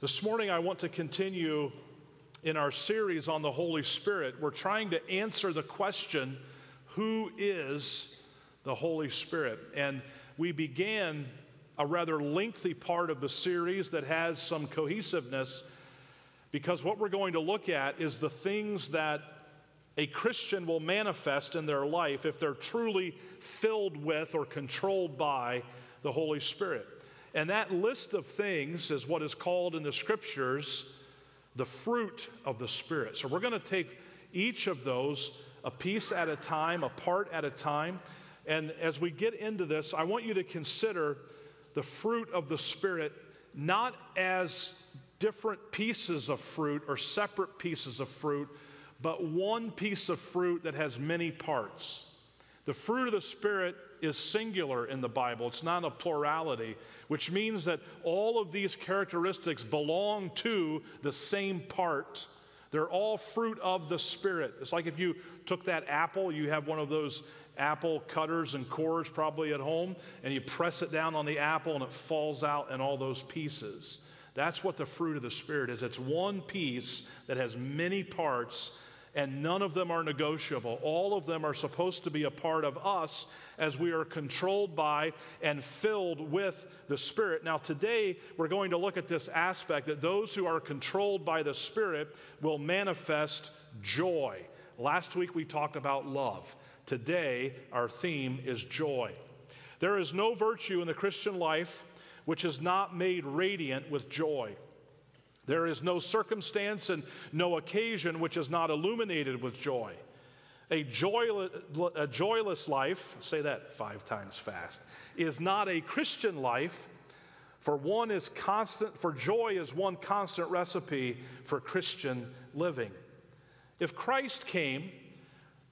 This morning, I want to continue in our series on the Holy Spirit. We're trying to answer the question who is the Holy Spirit? And we began a rather lengthy part of the series that has some cohesiveness because what we're going to look at is the things that a Christian will manifest in their life if they're truly filled with or controlled by the Holy Spirit. And that list of things is what is called in the scriptures the fruit of the Spirit. So we're going to take each of those a piece at a time, a part at a time. And as we get into this, I want you to consider the fruit of the Spirit not as different pieces of fruit or separate pieces of fruit, but one piece of fruit that has many parts. The fruit of the Spirit is singular in the Bible, it's not a plurality, which means that all of these characteristics belong to the same part. They're all fruit of the Spirit. It's like if you took that apple, you have one of those apple cutters and cores probably at home, and you press it down on the apple and it falls out in all those pieces. That's what the fruit of the Spirit is. It's one piece that has many parts and none of them are negotiable. All of them are supposed to be a part of us as we are controlled by and filled with the Spirit. Now, today we're going to look at this aspect that those who are controlled by the Spirit will manifest joy. Last week we talked about love. Today our theme is joy. There is no virtue in the Christian life which is not made radiant with joy. There is no circumstance and no occasion which is not illuminated with joy. A joyless, a joyless life, say that five times fast, is not a Christian life, for one is constant, for joy is one constant recipe for Christian living. If Christ came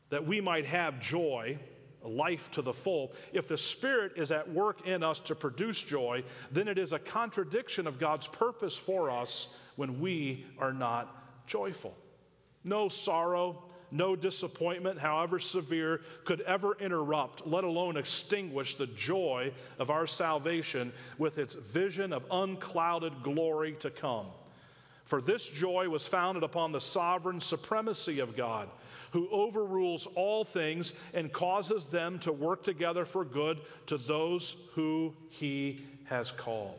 that we might have joy, life to the full, if the Spirit is at work in us to produce joy, then it is a contradiction of God's purpose for us when we are not joyful. No sorrow, no disappointment, however severe, could ever interrupt, let alone extinguish the joy of our salvation with its vision of unclouded glory to come. For this joy was founded upon the sovereign supremacy of God, who overrules all things and causes them to work together for good to those who he has called.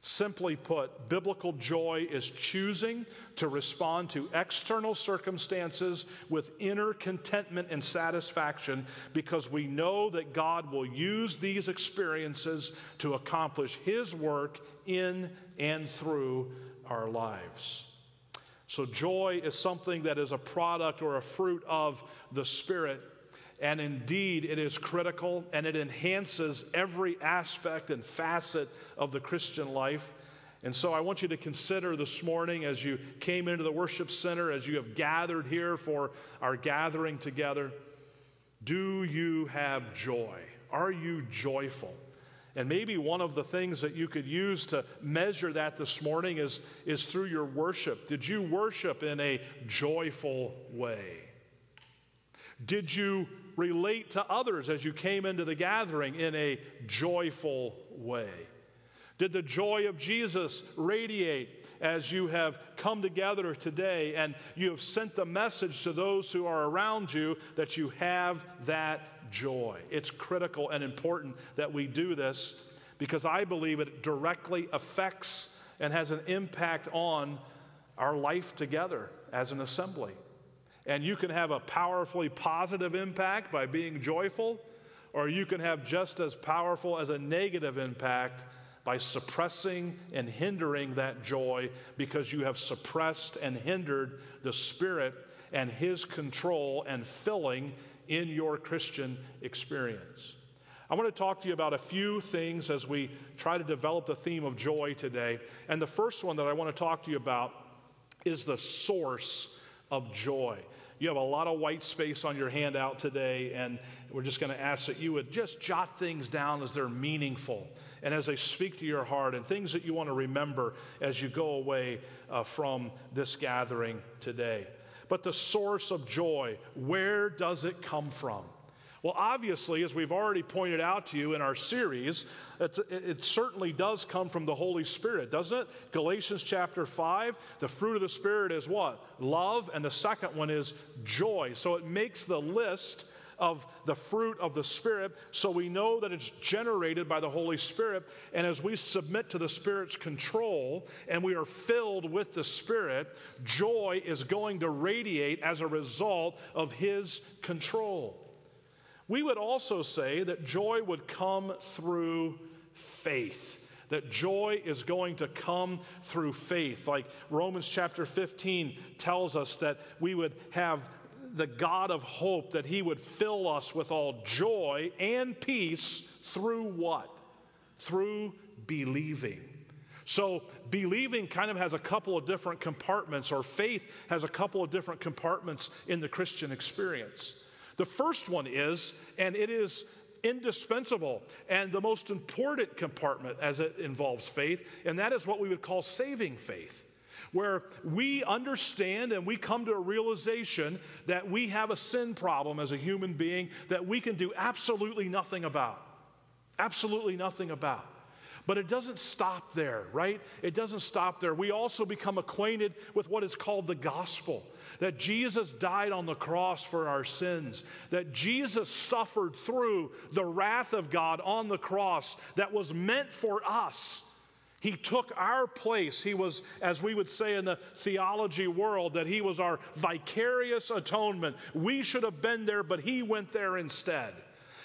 Simply put, biblical joy is choosing to respond to external circumstances with inner contentment and satisfaction because we know that God will use these experiences to accomplish His work in and through our lives. So, joy is something that is a product or a fruit of the Spirit and indeed, it is critical and it enhances every aspect and facet of the Christian life. And so I want you to consider this morning as you came into the worship center, as you have gathered here for our gathering together, do you have joy? Are you joyful? And maybe one of the things that you could use to measure that this morning is, is through your worship. Did you worship in a joyful way? Did you relate to others as you came into the gathering in a joyful way? Did the joy of Jesus radiate as you have come together today and you have sent the message to those who are around you that you have that joy? It's critical and important that we do this because I believe it directly affects and has an impact on our life together as an assembly. And you can have a powerfully positive impact by being joyful, or you can have just as powerful as a negative impact by suppressing and hindering that joy because you have suppressed and hindered the Spirit and His control and filling in your Christian experience. I want to talk to you about a few things as we try to develop the theme of joy today. And the first one that I want to talk to you about is the source of joy. You have a lot of white space on your handout today, and we're just going to ask that you would just jot things down as they're meaningful and as they speak to your heart and things that you want to remember as you go away uh, from this gathering today. But the source of joy, where does it come from? Well, obviously, as we've already pointed out to you in our series, it, it, certainly does come from the Holy Spirit, doesn't it? Galatians chapter 5, the fruit of the Spirit is what? Love, and the second one is joy. So it makes the list of the fruit of the Spirit, so we know that it's generated by the Holy Spirit. And as we submit to the Spirit's control and we are filled with the Spirit, joy is going to radiate as a result of His control. We would also say that joy would come through faith. That joy is going to come through faith. Like Romans chapter 15 tells us that we would have the God of hope, that He would fill us with all joy and peace through what? Through believing. So, believing kind of has a couple of different compartments, or faith has a couple of different compartments in the Christian experience. The first one is, and it is indispensable and the most important compartment as it involves faith, and that is what we would call saving faith. Where we understand and we come to a realization that we have a sin problem as a human being that we can do absolutely nothing about. Absolutely nothing about. But it doesn't stop there, right? It doesn't stop there. We also become acquainted with what is called the gospel that Jesus died on the cross for our sins, that Jesus suffered through the wrath of God on the cross that was meant for us. He took our place. He was, as we would say in the theology world, that he was our vicarious atonement. We should have been there, but he went there instead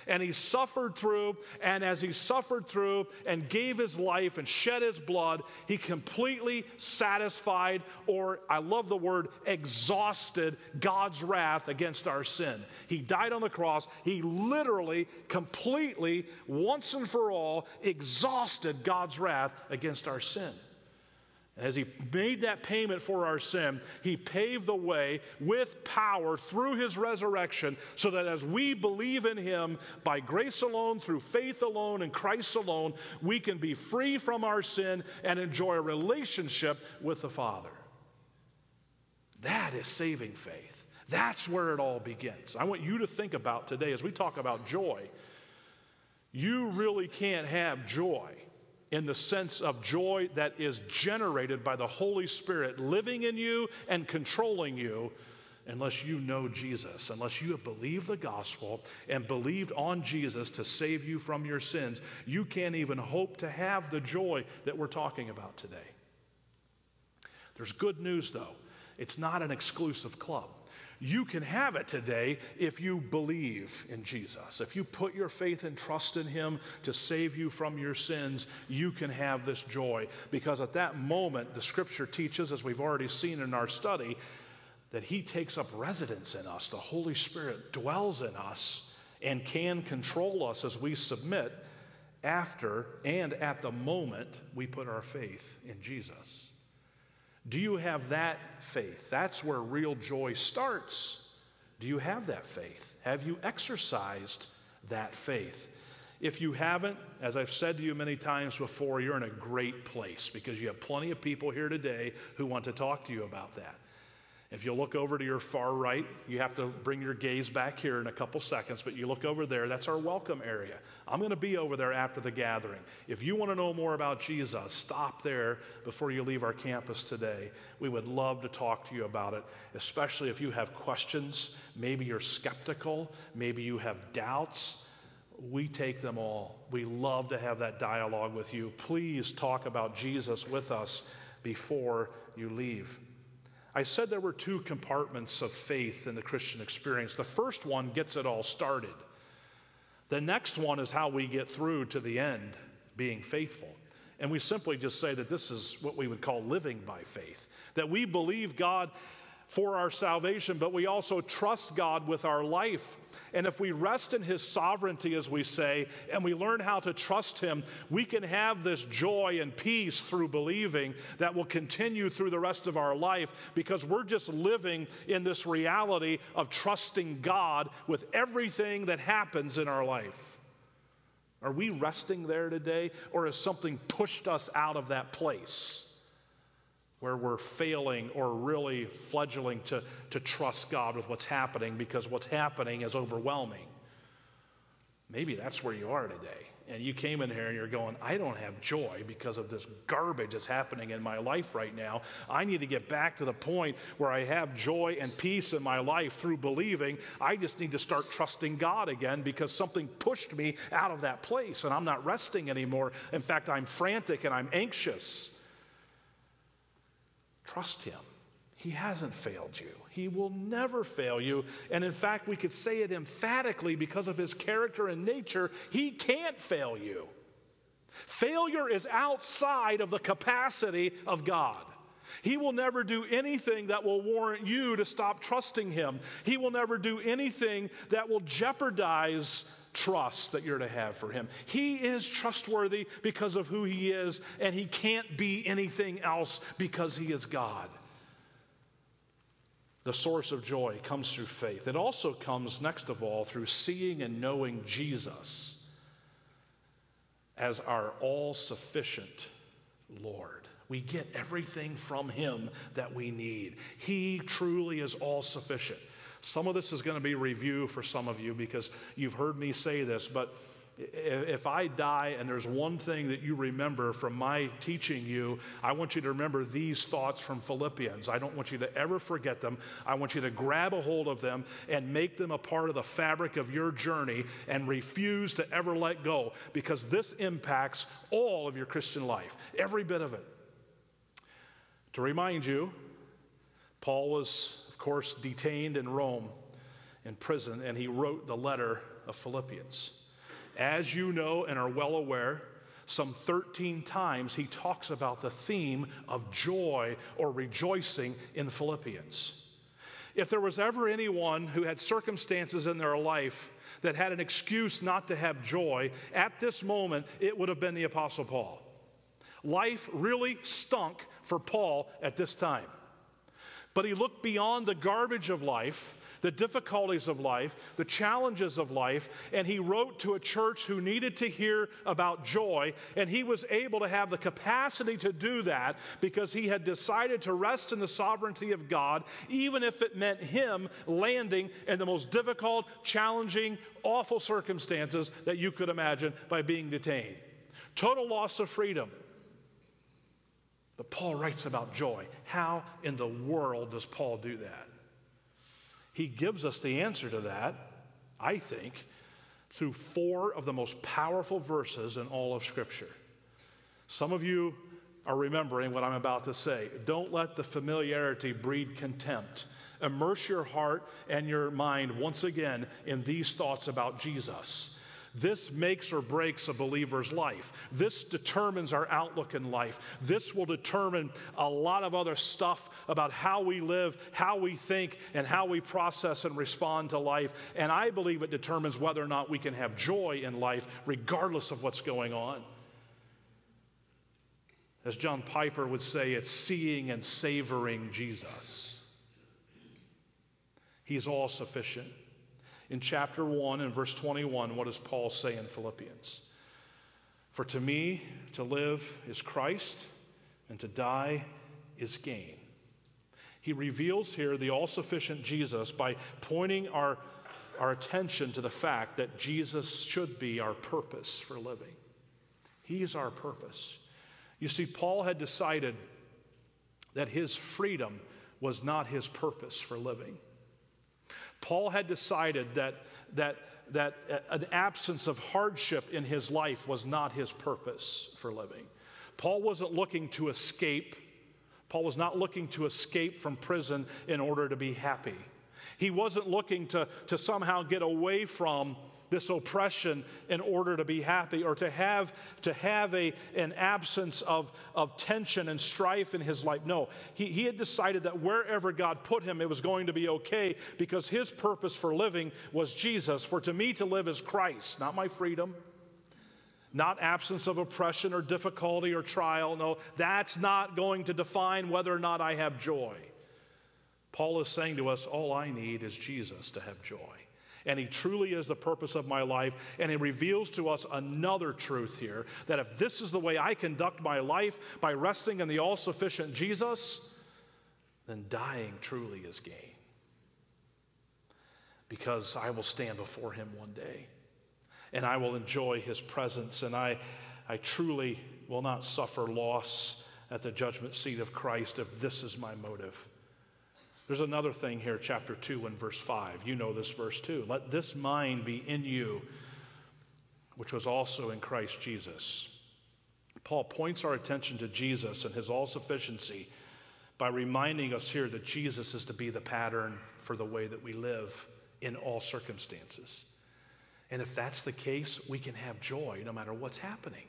and he suffered through. And as he suffered through and gave his life and shed his blood, he completely satisfied, or I love the word, exhausted God's wrath against our sin. He died on the cross. He literally, completely, once and for all, exhausted God's wrath against our sin. As he made that payment for our sin, he paved the way with power through his resurrection so that as we believe in him by grace alone, through faith alone, in Christ alone, we can be free from our sin and enjoy a relationship with the Father. That is saving faith. That's where it all begins. I want you to think about today as we talk about joy. You really can't have joy in the sense of joy that is generated by the Holy Spirit living in you and controlling you unless you know Jesus, unless you have believed the gospel and believed on Jesus to save you from your sins, you can't even hope to have the joy that we're talking about today. There's good news, though. It's not an exclusive club. You can have it today if you believe in Jesus. If you put your faith and trust in Him to save you from your sins, you can have this joy. Because at that moment, the scripture teaches, as we've already seen in our study, that He takes up residence in us. The Holy Spirit dwells in us and can control us as we submit after and at the moment we put our faith in Jesus. Do you have that faith? That's where real joy starts. Do you have that faith? Have you exercised that faith? If you haven't, as I've said to you many times before, you're in a great place because you have plenty of people here today who want to talk to you about that. If you look over to your far right, you have to bring your gaze back here in a couple seconds, but you look over there, that's our welcome area. I'm going to be over there after the gathering. If you want to know more about Jesus, stop there before you leave our campus today. We would love to talk to you about it, especially if you have questions. Maybe you're skeptical, maybe you have doubts. We take them all. We love to have that dialogue with you. Please talk about Jesus with us before you leave. I said there were two compartments of faith in the Christian experience. The first one gets it all started. The next one is how we get through to the end, being faithful. And we simply just say that this is what we would call living by faith. That we believe God for our salvation, but we also trust God with our life. And if we rest in His sovereignty, as we say, and we learn how to trust Him, we can have this joy and peace through believing that will continue through the rest of our life because we're just living in this reality of trusting God with everything that happens in our life. Are we resting there today, or has something pushed us out of that place? Where we're failing or really fledgling to, to trust God with what's happening because what's happening is overwhelming. Maybe that's where you are today. And you came in here and you're going, I don't have joy because of this garbage that's happening in my life right now. I need to get back to the point where I have joy and peace in my life through believing. I just need to start trusting God again because something pushed me out of that place and I'm not resting anymore. In fact, I'm frantic and I'm anxious. Trust Him. He hasn't failed you. He will never fail you. And in fact, we could say it emphatically because of his character and nature, he can't fail you. Failure is outside of the capacity of God. He will never do anything that will warrant you to stop trusting him. He will never do anything that will jeopardize trust that you're to have for him. He is trustworthy because of who he is, and he can't be anything else because he is God the source of joy comes through faith. It also comes, next of all, through seeing and knowing Jesus as our all sufficient Lord. We get everything from Him that we need. He truly is all sufficient. Some of this is going to be review for some of you because you've heard me say this, but if I die and there's one thing that you remember from my teaching you, I want you to remember these thoughts from Philippians. I don't want you to ever forget them. I want you to grab a hold of them and make them a part of the fabric of your journey and refuse to ever let go because this impacts all of your Christian life, every bit of it. To remind you, Paul was, course, detained in Rome in prison, and he wrote the letter of Philippians. As you know and are well aware, some 13 times he talks about the theme of joy or rejoicing in Philippians. If there was ever anyone who had circumstances in their life that had an excuse not to have joy, at this moment it would have been the Apostle Paul. Life really stunk for Paul at this time. But he looked beyond the garbage of life the difficulties of life, the challenges of life, and he wrote to a church who needed to hear about joy, and he was able to have the capacity to do that because he had decided to rest in the sovereignty of God, even if it meant him landing in the most difficult, challenging, awful circumstances that you could imagine by being detained. Total loss of freedom. But Paul writes about joy. How in the world does Paul do that? He gives us the answer to that, I think, through four of the most powerful verses in all of Scripture. Some of you are remembering what I'm about to say. Don't let the familiarity breed contempt. Immerse your heart and your mind once again in these thoughts about Jesus. This makes or breaks a believer's life. This determines our outlook in life. This will determine a lot of other stuff about how we live, how we think, and how we process and respond to life. And I believe it determines whether or not we can have joy in life, regardless of what's going on. As John Piper would say, it's seeing and savoring Jesus. He's all sufficient in chapter 1 and verse 21, what does Paul say in Philippians? For to me, to live is Christ, and to die is gain. He reveals here the all sufficient Jesus by pointing our, our attention to the fact that Jesus should be our purpose for living. He's our purpose. You see, Paul had decided that his freedom was not his purpose for living. Paul had decided that, that, that an absence of hardship in his life was not his purpose for living. Paul wasn't looking to escape. Paul was not looking to escape from prison in order to be happy. He wasn't looking to, to somehow get away from this oppression in order to be happy or to have, to have a, an absence of, of tension and strife in his life. No, he, he had decided that wherever God put him, it was going to be okay because his purpose for living was Jesus. For to me to live is Christ, not my freedom not absence of oppression or difficulty or trial. No, that's not going to define whether or not I have joy. Paul is saying to us, all I need is Jesus to have joy and He truly is the purpose of my life. And He reveals to us another truth here that if this is the way I conduct my life by resting in the all sufficient Jesus, then dying truly is gain. Because I will stand before Him one day. and I will enjoy his presence. And I, I truly will not suffer loss at the judgment seat of Christ if this is my motive. There's another thing here, chapter 2 and verse 5. You know this verse too. Let this mind be in you, which was also in Christ Jesus. Paul points our attention to Jesus and his all sufficiency by reminding us here that Jesus is to be the pattern for the way that we live in all circumstances. And if that's the case, we can have joy no matter what's happening.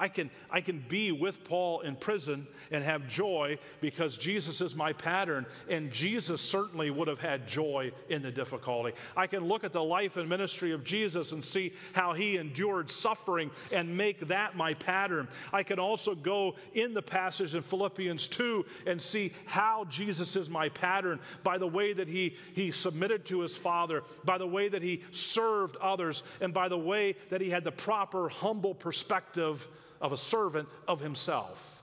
I can, I can be with Paul in prison and have joy because Jesus is my pattern, and Jesus certainly would have had joy in the difficulty. I can look at the life and ministry of Jesus and see how he endured suffering and make that my pattern. I can also go in the passage in Philippians 2 and see how Jesus is my pattern by the way that he, he submitted to his Father, by the way that he served others, and by the way that he had the proper, humble perspective of a servant of himself.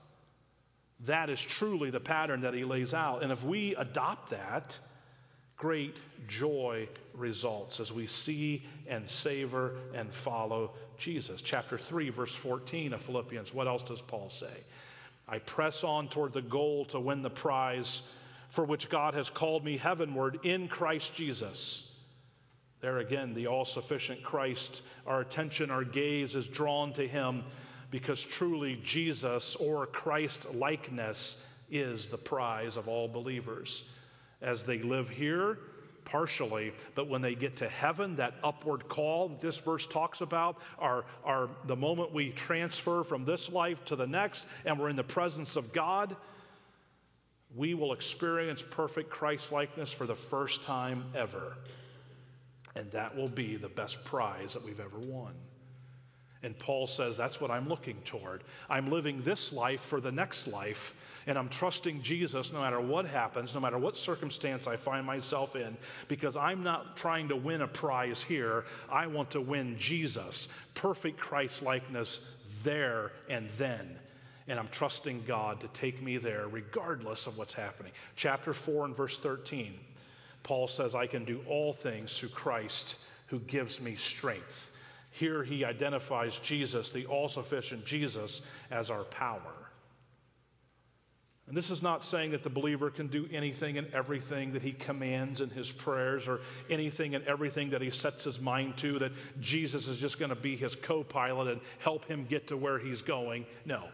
That is truly the pattern that he lays out. And if we adopt that, great joy results as we see and savor and follow Jesus. Chapter 3, verse 14 of Philippians. What else does Paul say? I press on toward the goal to win the prize for which God has called me heavenward in Christ Jesus. There again, the all sufficient Christ, our attention, our gaze is drawn to him because truly Jesus or Christ likeness is the prize of all believers. As they live here, partially, but when they get to heaven, that upward call that this verse talks about are, are the moment we transfer from this life to the next and we're in the presence of God, we will experience perfect Christ likeness for the first time ever. And that will be the best prize that we've ever won. And Paul says, That's what I'm looking toward. I'm living this life for the next life, and I'm trusting Jesus no matter what happens, no matter what circumstance I find myself in, because I'm not trying to win a prize here. I want to win Jesus, perfect Christ likeness there and then. And I'm trusting God to take me there regardless of what's happening. Chapter 4 and verse 13, Paul says, I can do all things through Christ who gives me strength. Here he identifies Jesus, the all sufficient Jesus, as our power. And this is not saying that the believer can do anything and everything that he commands in his prayers or anything and everything that he sets his mind to, that Jesus is just going to be his co pilot and help him get to where he's going. No.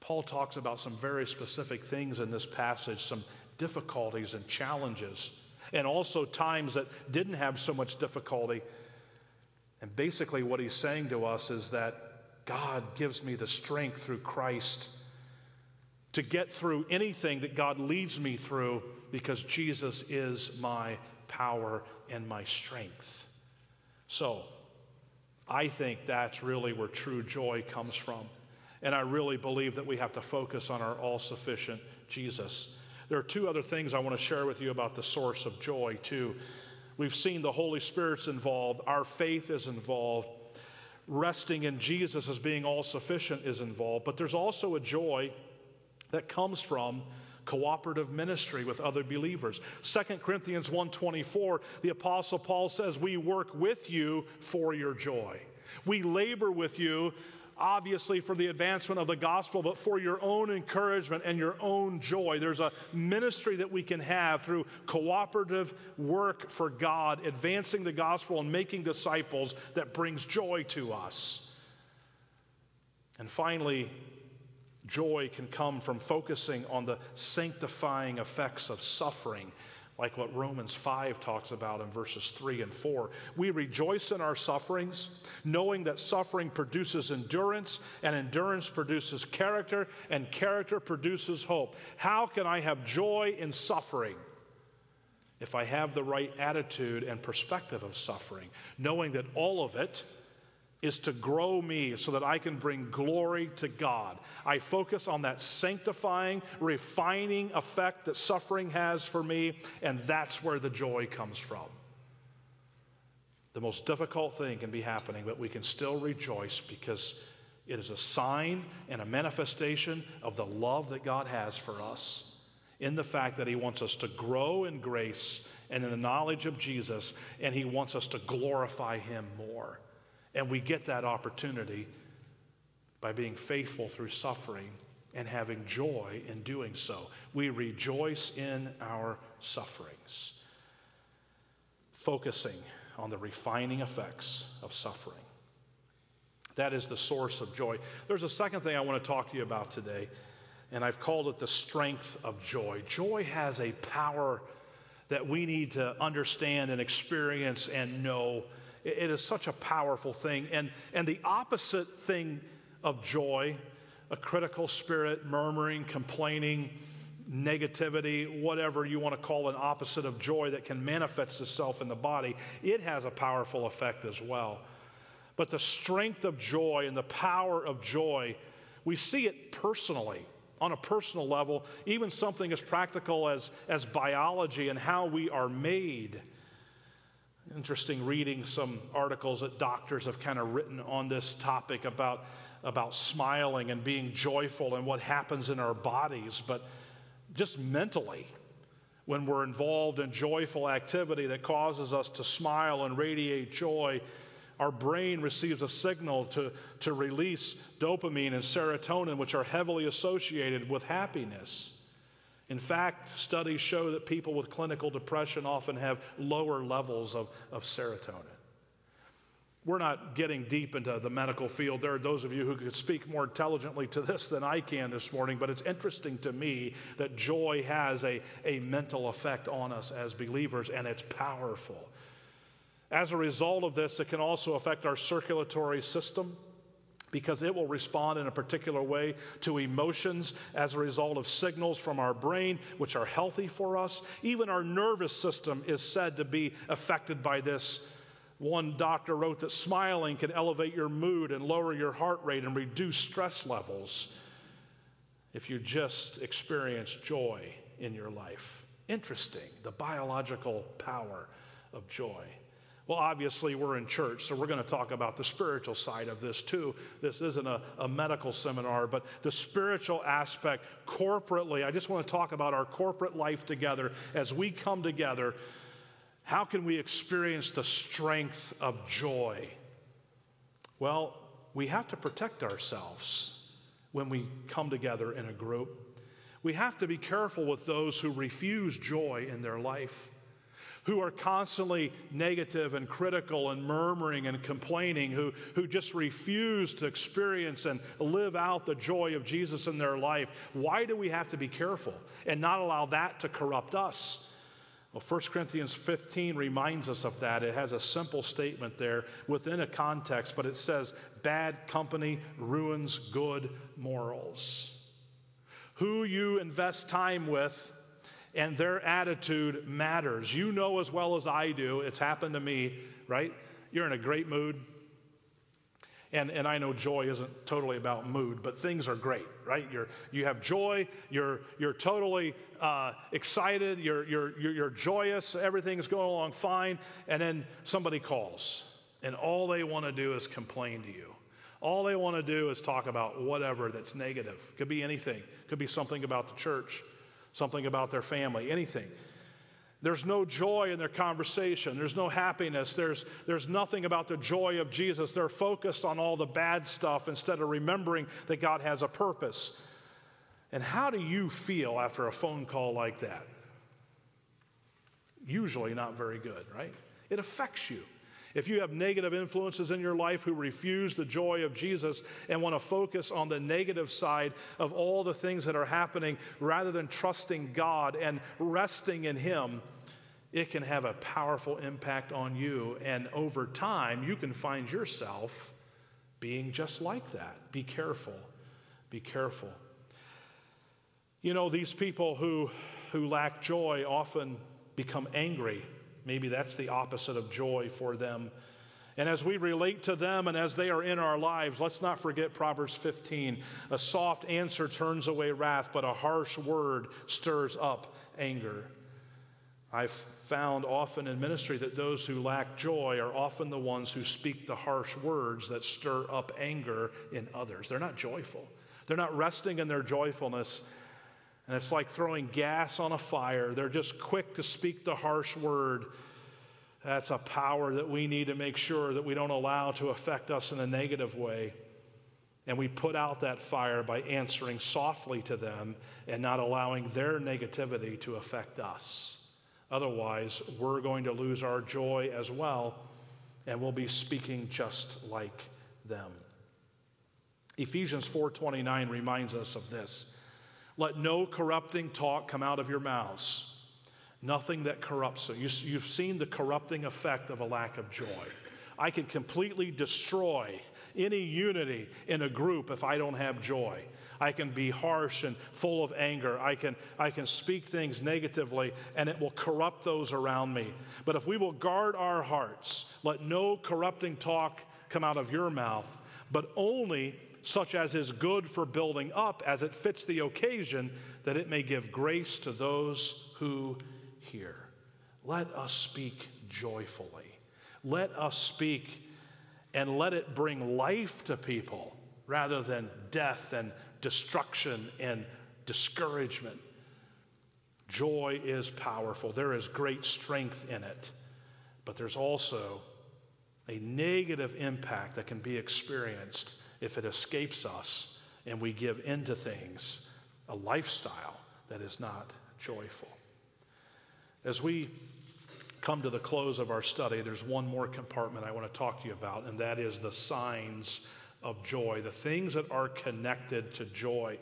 Paul talks about some very specific things in this passage, some difficulties and challenges, and also times that didn't have so much difficulty and basically, what he's saying to us is that God gives me the strength through Christ to get through anything that God leads me through because Jesus is my power and my strength. So, I think that's really where true joy comes from. And I really believe that we have to focus on our all sufficient Jesus. There are two other things I want to share with you about the source of joy, too. We've seen the Holy Spirit's involved, our faith is involved, resting in Jesus as being all sufficient is involved, but there's also a joy that comes from cooperative ministry with other believers. 2 Corinthians 1:24, the apostle Paul says, "We work with you for your joy. We labor with you obviously for the advancement of the gospel, but for your own encouragement and your own joy. There's a ministry that we can have through cooperative work for God, advancing the gospel and making disciples that brings joy to us. And finally, joy can come from focusing on the sanctifying effects of suffering like what Romans 5 talks about in verses 3 and 4. We rejoice in our sufferings, knowing that suffering produces endurance, and endurance produces character, and character produces hope. How can I have joy in suffering? If I have the right attitude and perspective of suffering, knowing that all of it is to grow me so that I can bring glory to God. I focus on that sanctifying, refining effect that suffering has for me, and that's where the joy comes from. The most difficult thing can be happening, but we can still rejoice because it is a sign and a manifestation of the love that God has for us in the fact that He wants us to grow in grace and in the knowledge of Jesus, and He wants us to glorify Him more. And we get that opportunity by being faithful through suffering and having joy in doing so. We rejoice in our sufferings, focusing on the refining effects of suffering. That is the source of joy. There's a second thing I want to talk to you about today, and I've called it the strength of joy. Joy has a power that we need to understand and experience and know. It is such a powerful thing. And, and the opposite thing of joy, a critical spirit, murmuring, complaining, negativity, whatever you want to call an opposite of joy that can manifest itself in the body, it has a powerful effect as well. But the strength of joy and the power of joy, we see it personally, on a personal level, even something as practical as, as biology and how we are made. Interesting reading some articles that doctors have kind of written on this topic about, about smiling and being joyful and what happens in our bodies. But just mentally, when we're involved in joyful activity that causes us to smile and radiate joy, our brain receives a signal to, to release dopamine and serotonin, which are heavily associated with happiness. In fact, studies show that people with clinical depression often have lower levels of, of serotonin. We're not getting deep into the medical field. There are those of you who could speak more intelligently to this than I can this morning, but it's interesting to me that joy has a, a mental effect on us as believers, and it's powerful. As a result of this, it can also affect our circulatory system because it will respond in a particular way to emotions as a result of signals from our brain, which are healthy for us. Even our nervous system is said to be affected by this. One doctor wrote that smiling can elevate your mood and lower your heart rate and reduce stress levels if you just experience joy in your life. Interesting, the biological power of joy. Well, obviously, we're in church, so we're going to talk about the spiritual side of this too. This isn't a, a, medical seminar, but the spiritual aspect corporately. I just want to talk about our corporate life together as we come together. How can we experience the strength of joy? Well, we have to protect ourselves when we come together in a group. We have to be careful with those who refuse joy in their life who are constantly negative and critical and murmuring and complaining, who, who just refuse to experience and live out the joy of Jesus in their life. Why do we have to be careful and not allow that to corrupt us? Well, 1 Corinthians 15 reminds us of that. It has a simple statement there within a context, but it says, Bad company ruins good morals. Who you invest time with and their attitude matters. You know as well as I do, it's happened to me, right? You're in a great mood. And, and I know joy isn't totally about mood, but things are great, right? You're, you have joy, you're, you're totally uh, excited, you're, you're, you're, you're joyous, everything's going along fine, and then somebody calls, and all they want to do is complain to you. All they want to do is talk about whatever that's negative. Could be anything, could be something about the church something about their family, anything. There's no joy in their conversation. There's no happiness. There's, there's nothing about the joy of Jesus. They're focused on all the bad stuff instead of remembering that God has a purpose. And how do you feel after a phone call like that? Usually not very good, right? It affects you. If you have negative influences in your life who refuse the joy of Jesus and want to focus on the negative side of all the things that are happening rather than trusting God and resting in Him, it can have a powerful impact on you. And over time, you can find yourself being just like that. Be careful. Be careful. You know, these people who, who lack joy often become angry Maybe that's the opposite of joy for them. And as we relate to them and as they are in our lives, let's not forget Proverbs 15. A soft answer turns away wrath, but a harsh word stirs up anger. I've found often in ministry that those who lack joy are often the ones who speak the harsh words that stir up anger in others. They're not joyful, they're not resting in their joyfulness and it's like throwing gas on a fire. They're just quick to speak the harsh word That's a power that we need to make sure that we don't allow to affect us in a negative way. And we put out that fire by answering softly to them and not allowing their negativity to affect us. Otherwise, we're going to lose our joy as well, and we'll be speaking just like them. Ephesians 4:29 reminds us of this. Let no corrupting talk come out of your mouths. Nothing that corrupts. So you, you've seen the corrupting effect of a lack of joy. I can completely destroy any unity in a group if I don't have joy. I can be harsh and full of anger. I can, I can speak things negatively, and it will corrupt those around me. But if we will guard our hearts, let no corrupting talk come out of your mouth, but only such as is good for building up as it fits the occasion, that it may give grace to those who hear. Let us speak joyfully. Let us speak and let it bring life to people rather than death and destruction and discouragement. Joy is powerful, there is great strength in it, but there's also a negative impact that can be experienced if it escapes us and we give into things, a lifestyle that is not joyful. As we come to the close of our study, there's one more compartment I want to talk to you about, and that is the signs of joy, the things that are connected to joy.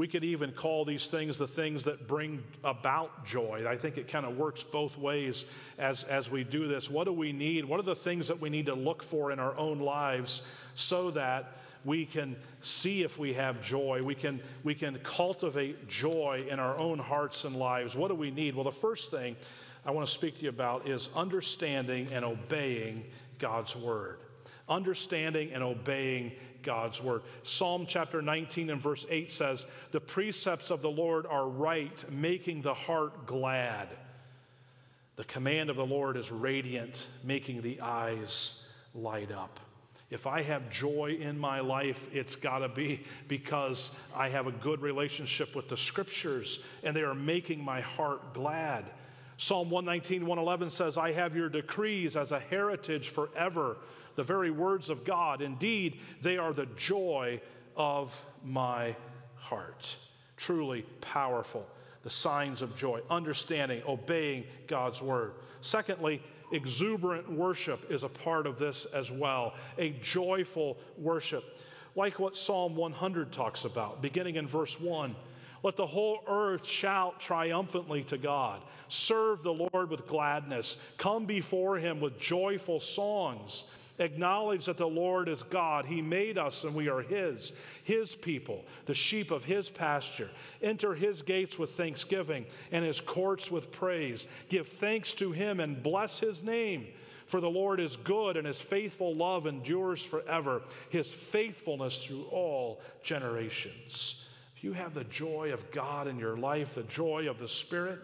We could even call these things the things that bring about joy. I think it kind of works both ways as, as we do this. What do we need? What are the things that we need to look for in our own lives so that we can see if we have joy. We can, we can cultivate joy in our own hearts and lives. What do we need? Well, the first thing I want to speak to you about is understanding and obeying God's word. Understanding and obeying God's word. Psalm chapter 19 and verse 8 says, The precepts of the Lord are right, making the heart glad. The command of the Lord is radiant, making the eyes light up. If I have joy in my life, it's got to be because I have a good relationship with the scriptures and they are making my heart glad. Psalm 119, 111 says, I have your decrees as a heritage forever, the very words of God. Indeed, they are the joy of my heart. Truly powerful. The signs of joy, understanding, obeying God's word. Secondly, exuberant worship is a part of this as well, a joyful worship, like what Psalm 100 talks about, beginning in verse 1. Let the whole earth shout triumphantly to God. Serve the Lord with gladness. Come before him with joyful songs. Acknowledge that the Lord is God. He made us and we are His, His people, the sheep of His pasture. Enter His gates with thanksgiving and His courts with praise. Give thanks to Him and bless His name. For the Lord is good and His faithful love endures forever, His faithfulness through all generations. If you have the joy of God in your life, the joy of the Spirit,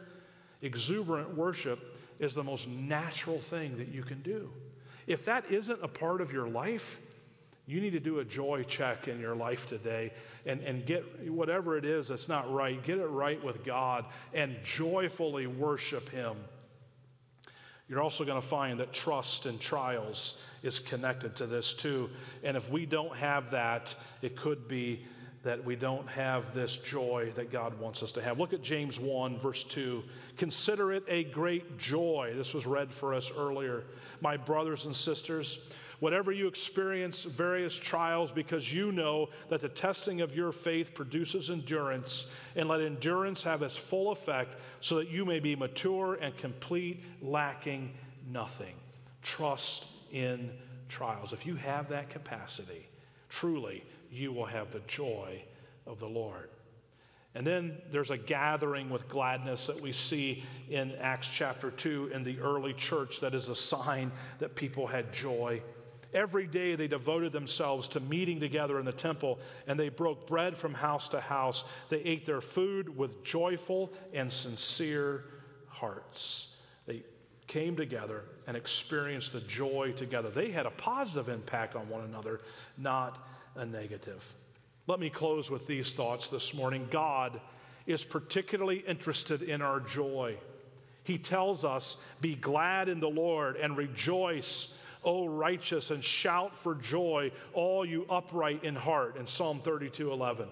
exuberant worship is the most natural thing that you can do. If that isn't a part of your life, you need to do a joy check in your life today and, and get whatever it is that's not right, get it right with God and joyfully worship Him. You're also going to find that trust in trials is connected to this too. And if we don't have that, it could be that we don't have this joy that God wants us to have. Look at James 1, verse 2. Consider it a great joy. This was read for us earlier. My brothers and sisters, whatever you experience various trials, because you know that the testing of your faith produces endurance, and let endurance have its full effect, so that you may be mature and complete, lacking nothing. Trust in trials. If you have that capacity, truly, you will have the joy of the Lord. And then there's a gathering with gladness that we see in Acts chapter 2 in the early church that is a sign that people had joy. Every day they devoted themselves to meeting together in the temple and they broke bread from house to house. They ate their food with joyful and sincere hearts. Came together and experienced the joy together. They had a positive impact on one another, not a negative. Let me close with these thoughts this morning. God is particularly interested in our joy. He tells us, Be glad in the Lord and rejoice, O righteous, and shout for joy, all you upright in heart, in Psalm 32 11.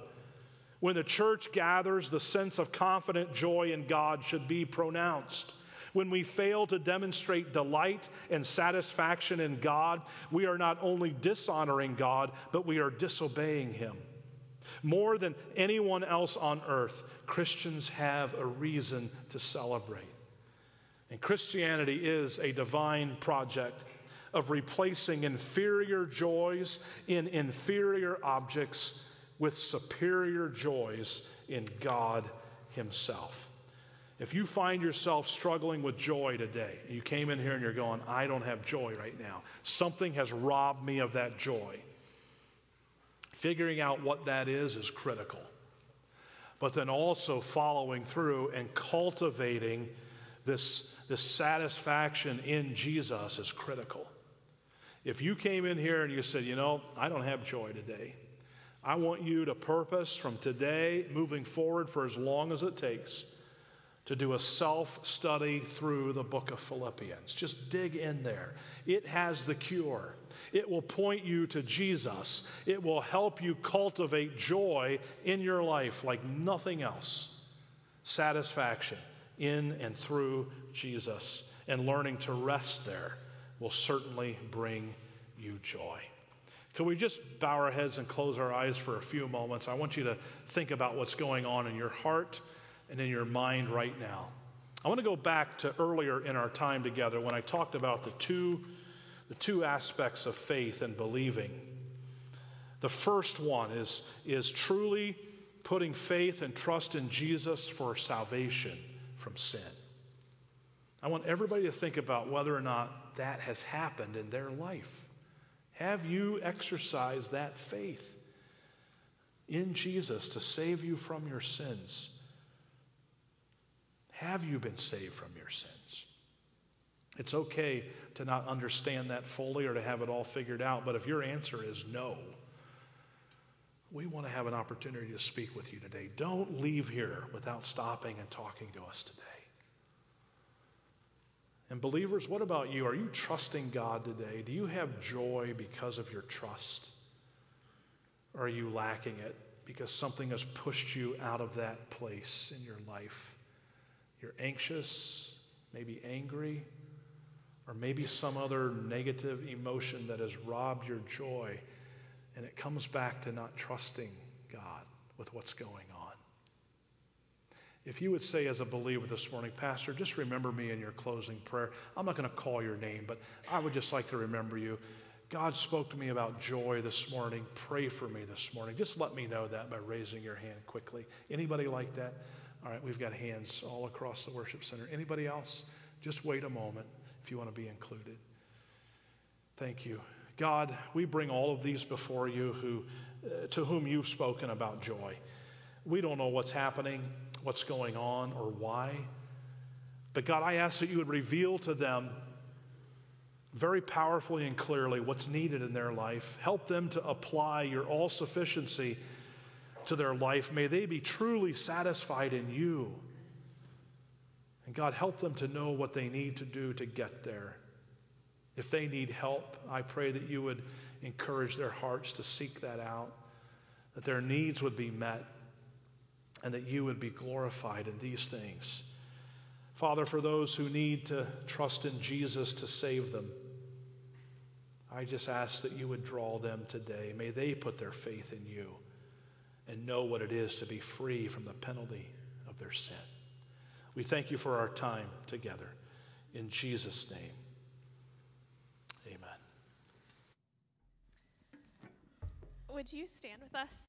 When the church gathers, the sense of confident joy in God should be pronounced. When we fail to demonstrate delight and satisfaction in God, we are not only dishonoring God, but we are disobeying Him. More than anyone else on earth, Christians have a reason to celebrate. And Christianity is a divine project of replacing inferior joys in inferior objects with superior joys in God Himself. If you find yourself struggling with joy today, you came in here and you're going, I don't have joy right now. Something has robbed me of that joy. Figuring out what that is is critical. But then also following through and cultivating this, this satisfaction in Jesus is critical. If you came in here and you said, you know, I don't have joy today, I want you to purpose from today moving forward for as long as it takes to do a self study through the book of Philippians. Just dig in there. It has the cure. It will point you to Jesus. It will help you cultivate joy in your life like nothing else. Satisfaction in and through Jesus. And learning to rest there will certainly bring you joy. Can we just bow our heads and close our eyes for a few moments? I want you to think about what's going on in your heart and in your mind right now. I want to go back to earlier in our time together when I talked about the two, the two aspects of faith and believing. The first one is, is truly putting faith and trust in Jesus for salvation from sin. I want everybody to think about whether or not that has happened in their life. Have you exercised that faith in Jesus to save you from your sins? Have you been saved from your sins? It's okay to not understand that fully or to have it all figured out, but if your answer is no, we want to have an opportunity to speak with you today. Don't leave here without stopping and talking to us today. And believers, what about you? Are you trusting God today? Do you have joy because of your trust? Or are you lacking it because something has pushed you out of that place in your life? You're anxious, maybe angry, or maybe some other negative emotion that has robbed your joy, and it comes back to not trusting God with what's going on. If you would say, as a believer this morning, Pastor, just remember me in your closing prayer. I'm not going to call your name, but I would just like to remember you. God spoke to me about joy this morning. Pray for me this morning. Just let me know that by raising your hand quickly. Anybody like that? All right, we've got hands all across the worship center. Anybody else? Just wait a moment if you want to be included. Thank you. God, we bring all of these before you who, uh, to whom you've spoken about joy. We don't know what's happening what's going on or why. But God, I ask that you would reveal to them very powerfully and clearly what's needed in their life. Help them to apply your all sufficiency to their life. May they be truly satisfied in you. And God, help them to know what they need to do to get there. If they need help, I pray that you would encourage their hearts to seek that out, that their needs would be met and that you would be glorified in these things. Father, for those who need to trust in Jesus to save them, I just ask that you would draw them today. May they put their faith in you and know what it is to be free from the penalty of their sin. We thank you for our time together. In Jesus' name, amen. Would you stand with us?